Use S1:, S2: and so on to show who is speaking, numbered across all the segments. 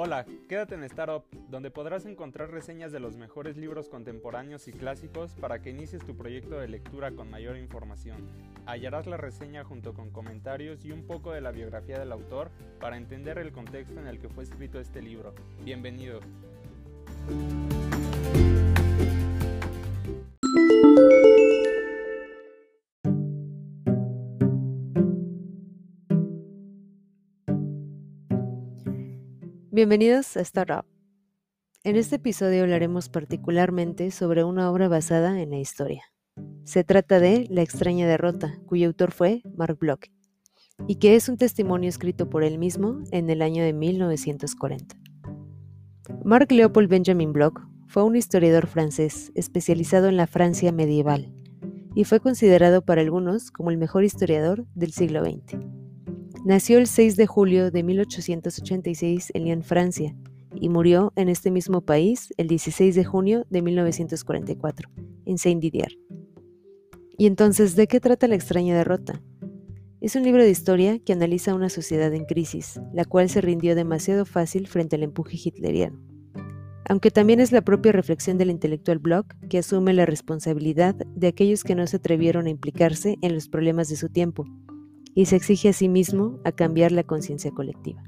S1: Hola, quédate en Startup, donde podrás encontrar reseñas de los mejores libros contemporáneos y clásicos para que inicies tu proyecto de lectura con mayor información. Hallarás la reseña junto con comentarios y un poco de la biografía del autor para entender el contexto en el que fue escrito este libro. Bienvenido.
S2: Bienvenidos a Startup. En este episodio hablaremos particularmente sobre una obra basada en la historia. Se trata de La extraña derrota, cuyo autor fue Mark Bloch, y que es un testimonio escrito por él mismo en el año de 1940. Mark Leopold Benjamin Bloch fue un historiador francés especializado en la Francia medieval y fue considerado para algunos como el mejor historiador del siglo XX. Nació el 6 de julio de 1886 en Lyon, Francia, y murió en este mismo país el 16 de junio de 1944, en Saint-Didier. ¿Y entonces de qué trata la extraña derrota? Es un libro de historia que analiza una sociedad en crisis, la cual se rindió demasiado fácil frente al empuje hitleriano. Aunque también es la propia reflexión del intelectual Bloch que asume la responsabilidad de aquellos que no se atrevieron a implicarse en los problemas de su tiempo, y se exige a sí mismo a cambiar la conciencia colectiva.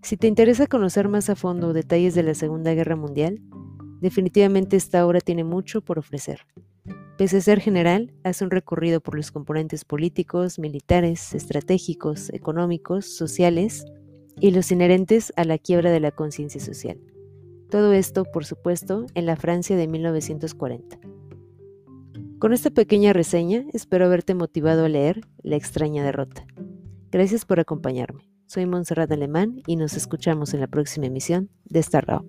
S2: Si te interesa conocer más a fondo detalles de la Segunda Guerra Mundial, definitivamente esta obra tiene mucho por ofrecer. Pese a ser general, hace un recorrido por los componentes políticos, militares, estratégicos, económicos, sociales y los inherentes a la quiebra de la conciencia social. Todo esto, por supuesto, en la Francia de 1940. Con esta pequeña reseña espero haberte motivado a leer La extraña derrota. Gracias por acompañarme. Soy Montserrat Alemán y nos escuchamos en la próxima emisión de Startup.